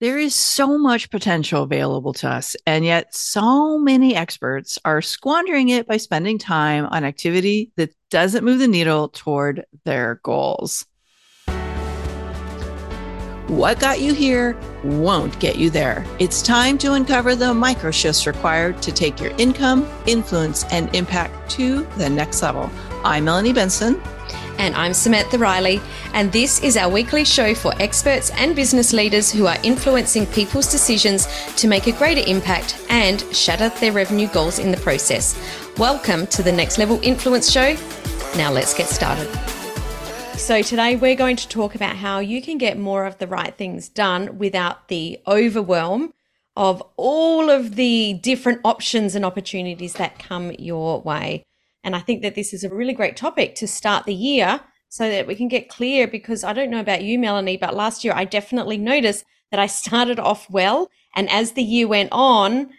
There is so much potential available to us, and yet so many experts are squandering it by spending time on activity that doesn't move the needle toward their goals. What got you here won't get you there. It's time to uncover the micro shifts required to take your income, influence, and impact to the next level. I'm Melanie Benson. And I'm Samantha Riley, and this is our weekly show for experts and business leaders who are influencing people's decisions to make a greater impact and shatter their revenue goals in the process. Welcome to the Next Level Influence Show. Now let's get started. So, today we're going to talk about how you can get more of the right things done without the overwhelm of all of the different options and opportunities that come your way. And I think that this is a really great topic to start the year so that we can get clear because I don't know about you, Melanie, but last year I definitely noticed that I started off well. And as the year went on,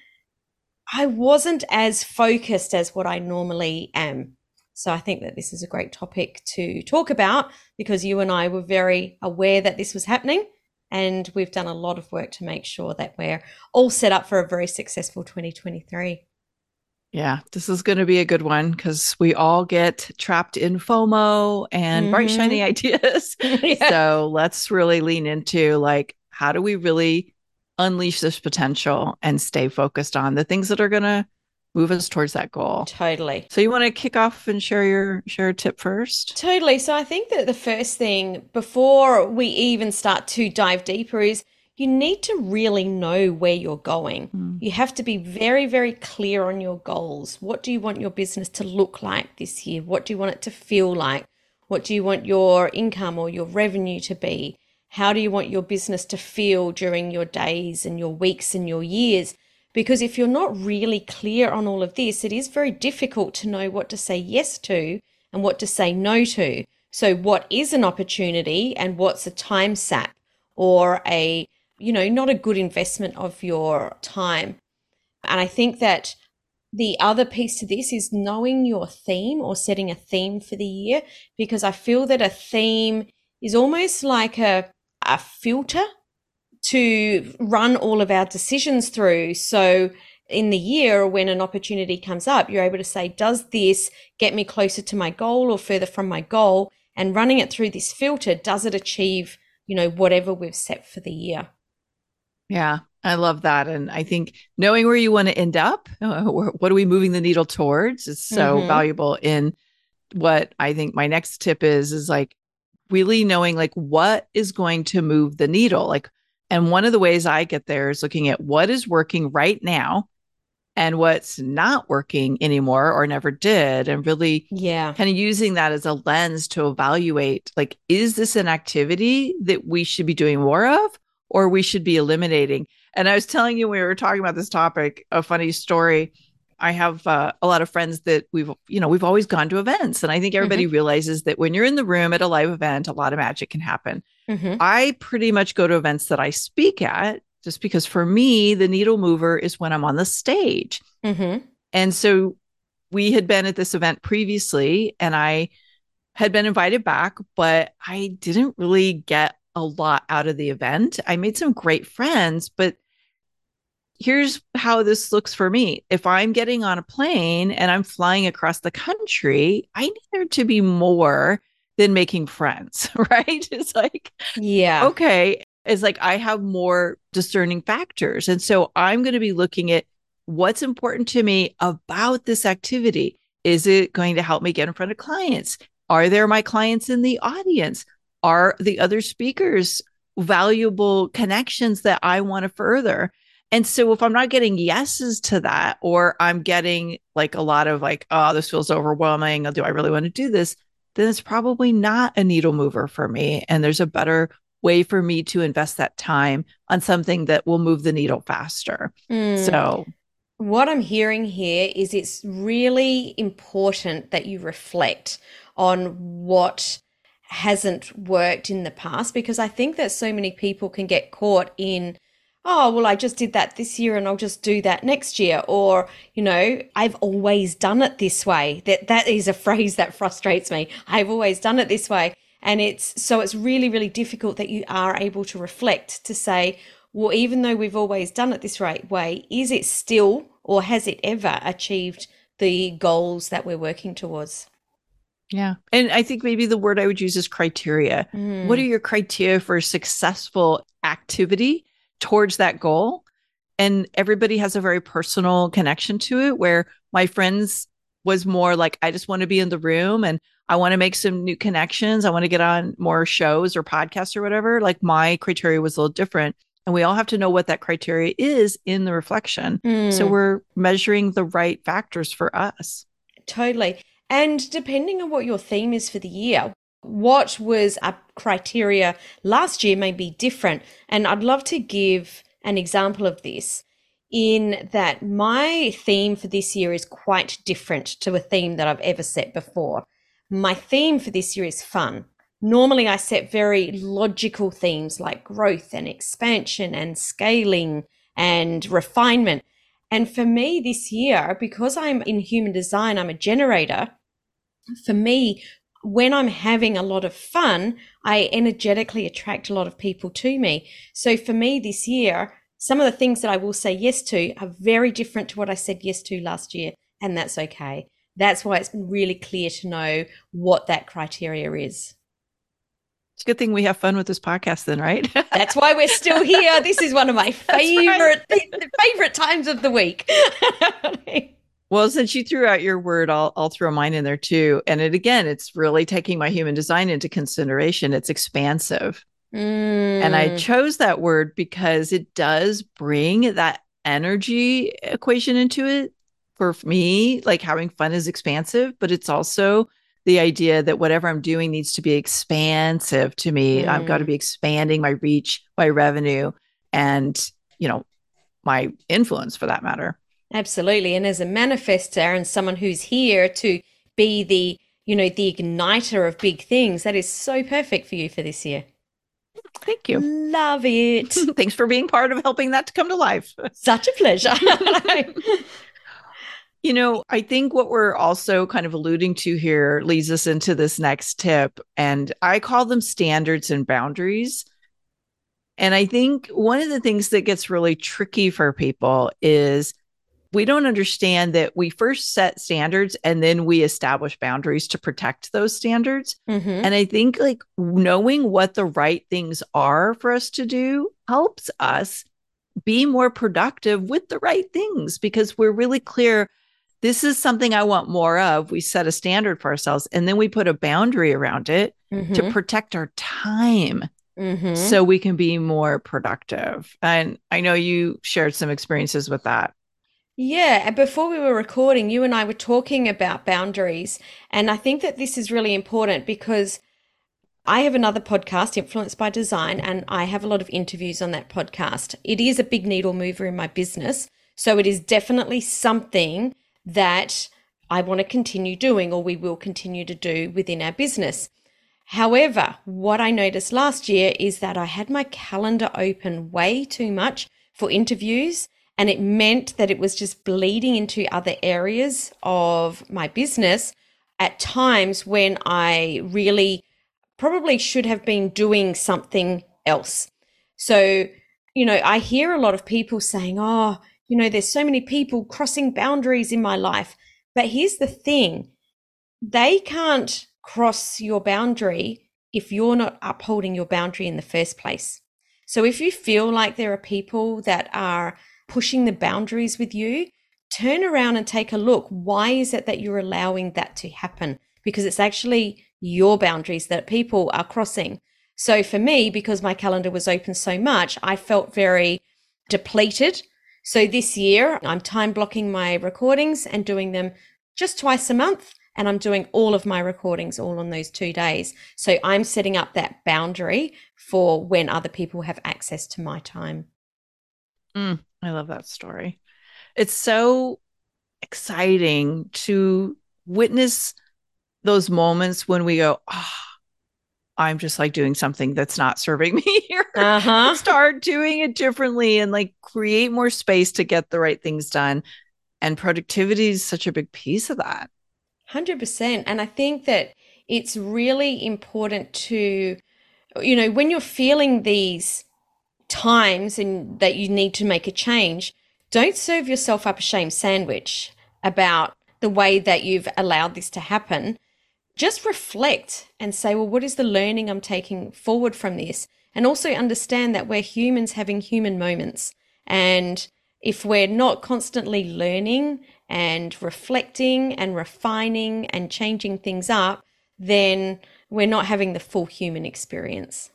I wasn't as focused as what I normally am. So I think that this is a great topic to talk about because you and I were very aware that this was happening. And we've done a lot of work to make sure that we're all set up for a very successful 2023. Yeah, this is going to be a good one because we all get trapped in FOMO and mm-hmm. bright, shiny mm-hmm. ideas. yeah. So let's really lean into like, how do we really unleash this potential and stay focused on the things that are going to move us towards that goal? Totally. So you want to kick off and share your share a tip first? Totally. So I think that the first thing before we even start to dive deeper is you need to really know where you're going. Mm. You have to be very, very clear on your goals. What do you want your business to look like this year? What do you want it to feel like? What do you want your income or your revenue to be? How do you want your business to feel during your days and your weeks and your years? Because if you're not really clear on all of this, it is very difficult to know what to say yes to and what to say no to. So, what is an opportunity and what's a time sap or a you know, not a good investment of your time. And I think that the other piece to this is knowing your theme or setting a theme for the year, because I feel that a theme is almost like a, a filter to run all of our decisions through. So in the year when an opportunity comes up, you're able to say, does this get me closer to my goal or further from my goal? And running it through this filter, does it achieve, you know, whatever we've set for the year? Yeah, I love that. And I think knowing where you want to end up, uh, what are we moving the needle towards is so mm-hmm. valuable in what I think my next tip is, is like really knowing like what is going to move the needle. Like, and one of the ways I get there is looking at what is working right now and what's not working anymore or never did and really yeah kind of using that as a lens to evaluate like is this an activity that we should be doing more of or we should be eliminating. And I was telling you, we were talking about this topic, a funny story. I have uh, a lot of friends that we've, you know, we've always gone to events. And I think everybody mm-hmm. realizes that when you're in the room at a live event, a lot of magic can happen. Mm-hmm. I pretty much go to events that I speak at just because for me, the needle mover is when I'm on the stage. Mm-hmm. And so we had been at this event previously and I had been invited back, but I didn't really get a lot out of the event. I made some great friends, but here's how this looks for me. If I'm getting on a plane and I'm flying across the country, I need there to be more than making friends, right? It's like, yeah, okay. It's like I have more discerning factors. And so I'm going to be looking at what's important to me about this activity. Is it going to help me get in front of clients? Are there my clients in the audience? Are the other speakers valuable connections that I want to further? And so if I'm not getting yeses to that, or I'm getting like a lot of like, oh, this feels overwhelming. Do I really want to do this? Then it's probably not a needle mover for me. And there's a better way for me to invest that time on something that will move the needle faster. Mm. So what I'm hearing here is it's really important that you reflect on what hasn't worked in the past because I think that so many people can get caught in, oh, well, I just did that this year and I'll just do that next year. Or, you know, I've always done it this way. That that is a phrase that frustrates me. I've always done it this way. And it's so it's really, really difficult that you are able to reflect to say, well, even though we've always done it this right way, is it still or has it ever achieved the goals that we're working towards? Yeah. And I think maybe the word I would use is criteria. Mm. What are your criteria for successful activity towards that goal? And everybody has a very personal connection to it where my friends was more like, I just want to be in the room and I want to make some new connections. I want to get on more shows or podcasts or whatever. Like my criteria was a little different. And we all have to know what that criteria is in the reflection. Mm. So we're measuring the right factors for us. Totally. And depending on what your theme is for the year, what was a criteria last year may be different. And I'd love to give an example of this in that my theme for this year is quite different to a theme that I've ever set before. My theme for this year is fun. Normally, I set very logical themes like growth and expansion and scaling and refinement. And for me this year, because I'm in human design, I'm a generator. For me, when I'm having a lot of fun, I energetically attract a lot of people to me. So for me this year, some of the things that I will say yes to are very different to what I said yes to last year. And that's okay. That's why it's been really clear to know what that criteria is. It's a good thing we have fun with this podcast, then, right? That's why we're still here. This is one of my favorite right. favorite times of the week. well, since you threw out your word, I'll I'll throw mine in there too. And it again, it's really taking my human design into consideration. It's expansive, mm. and I mm. chose that word because it does bring that energy equation into it. For me, like having fun is expansive, but it's also the idea that whatever I'm doing needs to be expansive to me. Mm. I've got to be expanding my reach, my revenue, and, you know, my influence for that matter. Absolutely. And as a manifester and someone who's here to be the, you know, the igniter of big things, that is so perfect for you for this year. Thank you. Love it. Thanks for being part of helping that to come to life. Such a pleasure. You know, I think what we're also kind of alluding to here leads us into this next tip. And I call them standards and boundaries. And I think one of the things that gets really tricky for people is we don't understand that we first set standards and then we establish boundaries to protect those standards. Mm-hmm. And I think like knowing what the right things are for us to do helps us be more productive with the right things because we're really clear this is something I want more of. We set a standard for ourselves and then we put a boundary around it mm-hmm. to protect our time mm-hmm. so we can be more productive. And I know you shared some experiences with that. Yeah, and before we were recording, you and I were talking about boundaries. And I think that this is really important because I have another podcast, Influenced by Design, and I have a lot of interviews on that podcast. It is a big needle mover in my business. So it is definitely something that I want to continue doing or we will continue to do within our business. However, what I noticed last year is that I had my calendar open way too much for interviews, and it meant that it was just bleeding into other areas of my business at times when I really probably should have been doing something else. So, you know, I hear a lot of people saying, Oh, you know, there's so many people crossing boundaries in my life. But here's the thing they can't cross your boundary if you're not upholding your boundary in the first place. So if you feel like there are people that are pushing the boundaries with you, turn around and take a look. Why is it that you're allowing that to happen? Because it's actually your boundaries that people are crossing. So for me, because my calendar was open so much, I felt very depleted so this year, I'm time blocking my recordings and doing them just twice a month. And I'm doing all of my recordings all on those two days. So I'm setting up that boundary for when other people have access to my time. Mm, I love that story. It's so exciting to witness those moments when we go, oh, I'm just like doing something that's not serving me here. Uh-huh. Start doing it differently and like create more space to get the right things done. And productivity is such a big piece of that. 100%. And I think that it's really important to, you know, when you're feeling these times and that you need to make a change, don't serve yourself up a shame sandwich about the way that you've allowed this to happen. Just reflect and say, well, what is the learning I'm taking forward from this? And also understand that we're humans having human moments. And if we're not constantly learning and reflecting and refining and changing things up, then we're not having the full human experience.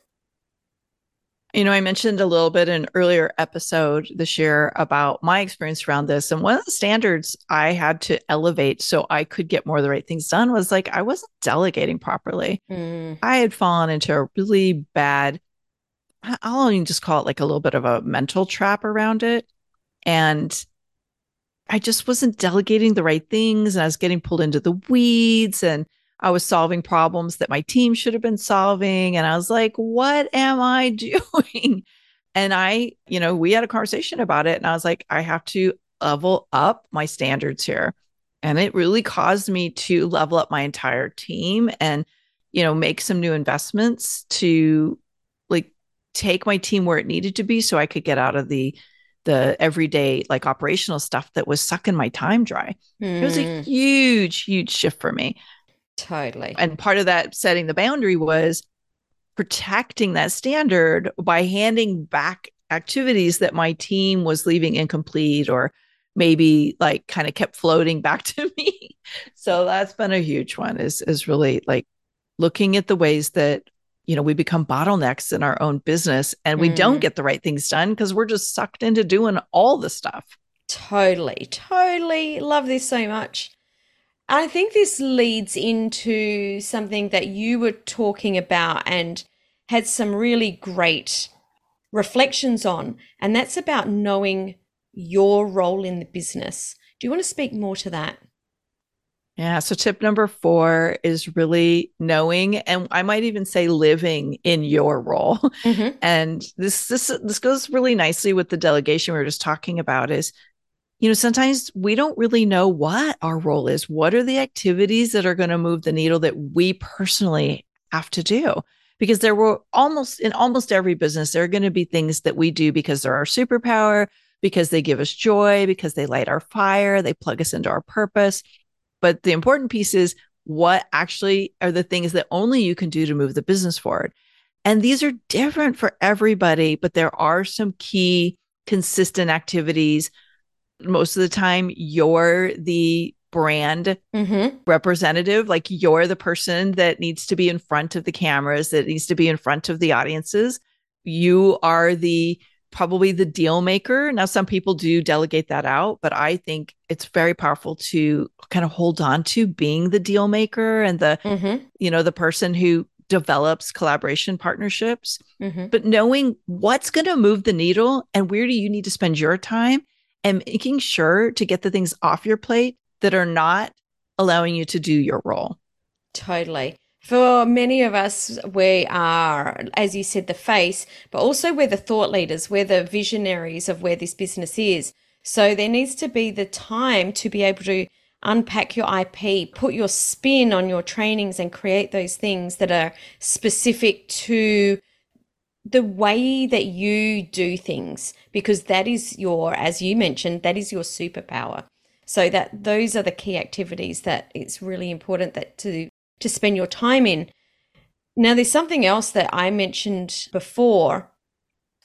You know, I mentioned a little bit in an earlier episode this year about my experience around this. And one of the standards I had to elevate so I could get more of the right things done was like I wasn't delegating properly. Mm. I had fallen into a really bad, I'll only just call it like a little bit of a mental trap around it. And I just wasn't delegating the right things. And I was getting pulled into the weeds and I was solving problems that my team should have been solving. And I was like, what am I doing? And I, you know, we had a conversation about it. And I was like, I have to level up my standards here. And it really caused me to level up my entire team and, you know, make some new investments to like take my team where it needed to be so I could get out of the the everyday like operational stuff that was sucking my time dry. Mm. It was a hmm. huge, huge shift for me. Totally. And part of that setting the boundary was protecting that standard by handing back activities that my team was leaving incomplete or maybe like kind of kept floating back to me. So that's been a huge one is is really like looking at the ways that you know we become bottlenecks in our own business and we mm. don't get the right things done because we're just sucked into doing all the stuff totally totally love this so much i think this leads into something that you were talking about and had some really great reflections on and that's about knowing your role in the business do you want to speak more to that yeah. So tip number four is really knowing, and I might even say living in your role. Mm-hmm. And this this this goes really nicely with the delegation we were just talking about. Is you know sometimes we don't really know what our role is. What are the activities that are going to move the needle that we personally have to do? Because there were almost in almost every business there are going to be things that we do because they're our superpower, because they give us joy, because they light our fire, they plug us into our purpose but the important piece is what actually are the things that only you can do to move the business forward. And these are different for everybody, but there are some key consistent activities. Most of the time, you're the brand mm-hmm. representative. Like you're the person that needs to be in front of the cameras, that needs to be in front of the audiences. You are the probably the deal maker. Now, some people do delegate that out, but I think it's very powerful to kind of hold on to being the deal maker and the, mm-hmm. you know, the person who develops collaboration partnerships, mm-hmm. but knowing what's going to move the needle and where do you need to spend your time and making sure to get the things off your plate that are not allowing you to do your role. Totally. For many of us, we are, as you said, the face, but also we're the thought leaders, we're the visionaries of where this business is. So there needs to be the time to be able to unpack your IP, put your spin on your trainings, and create those things that are specific to the way that you do things, because that is your, as you mentioned, that is your superpower. So that those are the key activities that it's really important that to to spend your time in. Now, there's something else that I mentioned before,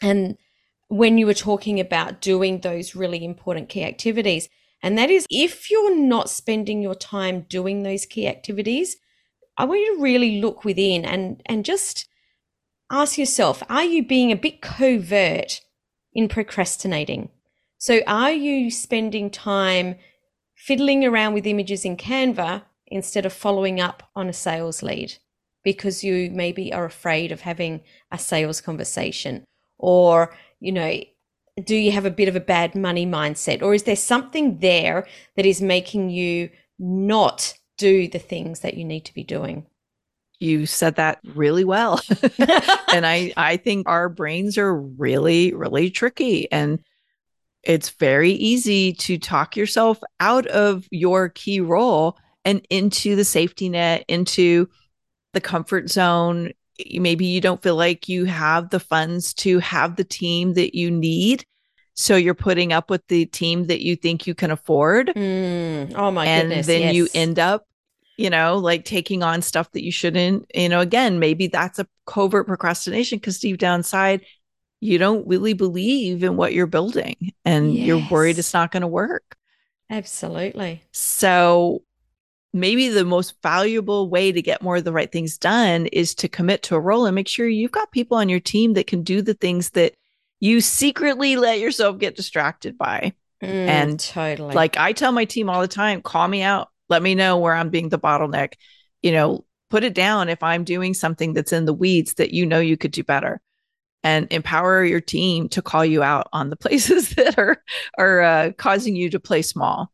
and when you were talking about doing those really important key activities, and that is if you're not spending your time doing those key activities, I want you to really look within and, and just ask yourself are you being a bit covert in procrastinating? So, are you spending time fiddling around with images in Canva instead of following up on a sales lead because you maybe are afraid of having a sales conversation? Or you know do you have a bit of a bad money mindset? Or is there something there that is making you not do the things that you need to be doing you said that really well and i i think our brains are really really tricky and it's very easy to talk yourself out of your key role and into the safety net, into the comfort zone, maybe you don't feel like you have the funds to have the team that you need. So you're putting up with the team that you think you can afford. Mm. Oh my and goodness. And then yes. you end up, you know, like taking on stuff that you shouldn't. You know, again, maybe that's a covert procrastination because deep down inside, you don't really believe in what you're building and yes. you're worried it's not going to work. Absolutely. So maybe the most valuable way to get more of the right things done is to commit to a role and make sure you've got people on your team that can do the things that you secretly let yourself get distracted by. Mm, and totally. Like I tell my team all the time, call me out. Let me know where I'm being the bottleneck. You know, put it down if I'm doing something that's in the weeds that you know you could do better. And empower your team to call you out on the places that are are uh, causing you to play small.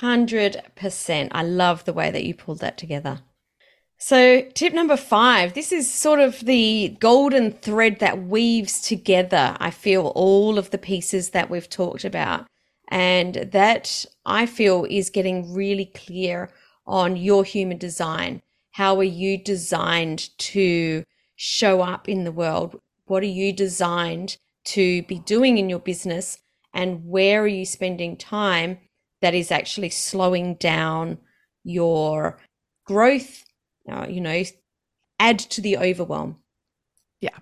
100%. I love the way that you pulled that together. So, tip number five this is sort of the golden thread that weaves together, I feel, all of the pieces that we've talked about. And that I feel is getting really clear on your human design. How are you designed to show up in the world? What are you designed to be doing in your business? And where are you spending time that is actually slowing down your growth, uh, you know, add to the overwhelm. Yeah.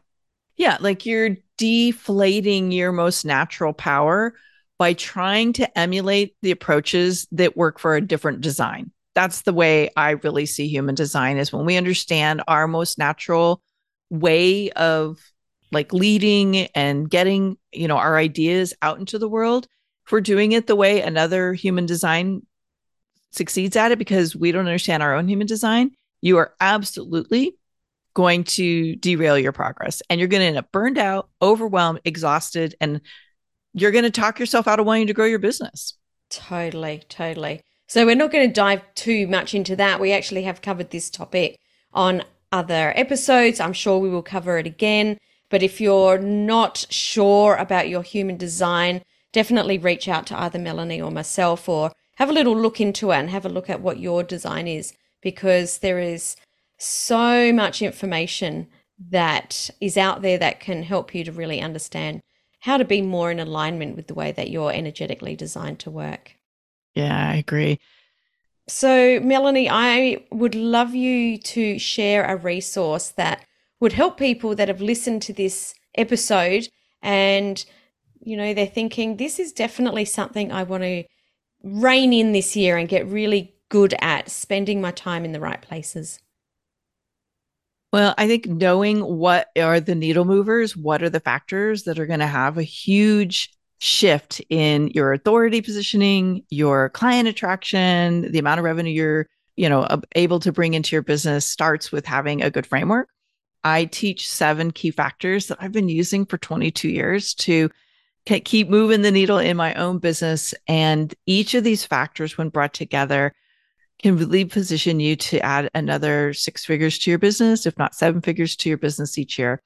Yeah. Like you're deflating your most natural power by trying to emulate the approaches that work for a different design. That's the way I really see human design is when we understand our most natural way of like leading and getting, you know, our ideas out into the world if we're doing it the way another human design succeeds at it because we don't understand our own human design, you are absolutely going to derail your progress and you're going to end up burned out, overwhelmed, exhausted, and you're going to talk yourself out of wanting to grow your business. Totally, totally. So, we're not going to dive too much into that. We actually have covered this topic on other episodes. I'm sure we will cover it again. But if you're not sure about your human design, definitely reach out to either Melanie or myself or have a little look into it and have a look at what your design is because there is so much information that is out there that can help you to really understand how to be more in alignment with the way that you're energetically designed to work. Yeah, I agree. So, Melanie, I would love you to share a resource that would help people that have listened to this episode and you know, they're thinking this is definitely something I want to rein in this year and get really good at spending my time in the right places? Well, I think knowing what are the needle movers, what are the factors that are going to have a huge shift in your authority positioning, your client attraction, the amount of revenue you're, you know, able to bring into your business starts with having a good framework. I teach seven key factors that I've been using for 22 years to keep moving the needle in my own business. And each of these factors, when brought together, can really position you to add another six figures to your business, if not seven figures to your business each year.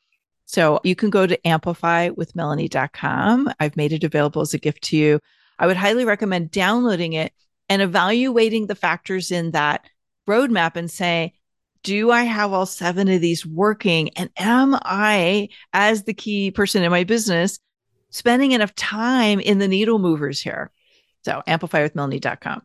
So you can go to amplifywithmelanie.com. I've made it available as a gift to you. I would highly recommend downloading it and evaluating the factors in that roadmap and say, do I have all seven of these working? And am I, as the key person in my business, spending enough time in the needle movers here. So amplifywithmelanie.com.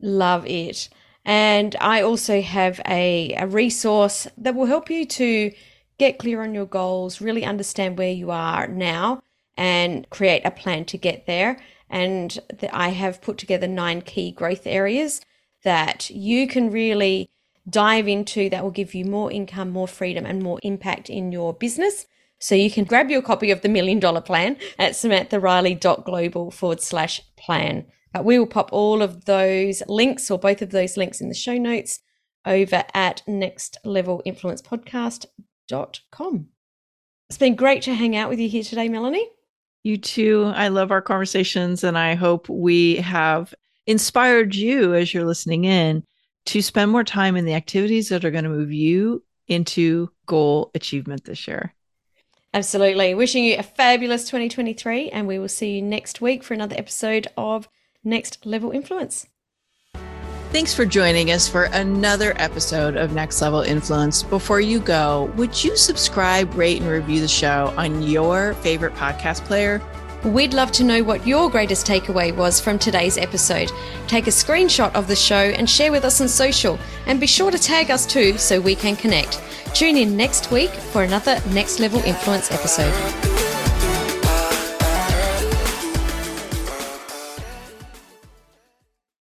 Love it. And I also have a, a resource that will help you to get clear on your goals, really understand where you are now, and create a plan to get there. And the, I have put together nine key growth areas that you can really dive into that will give you more income, more freedom, and more impact in your business. So you can grab your copy of the Million Dollar Plan at samanthariley.global forward slash plan. But we will pop all of those links or both of those links in the show notes over at nextlevelinfluencepodcast.com. It's been great to hang out with you here today, Melanie. You too. I love our conversations, and I hope we have inspired you as you're listening in to spend more time in the activities that are going to move you into goal achievement this year. Absolutely. Wishing you a fabulous 2023, and we will see you next week for another episode of Next Level Influence. Thanks for joining us for another episode of Next Level Influence. Before you go, would you subscribe, rate, and review the show on your favorite podcast player? We'd love to know what your greatest takeaway was from today's episode. Take a screenshot of the show and share with us on social, and be sure to tag us too so we can connect. Tune in next week for another Next Level Influence episode.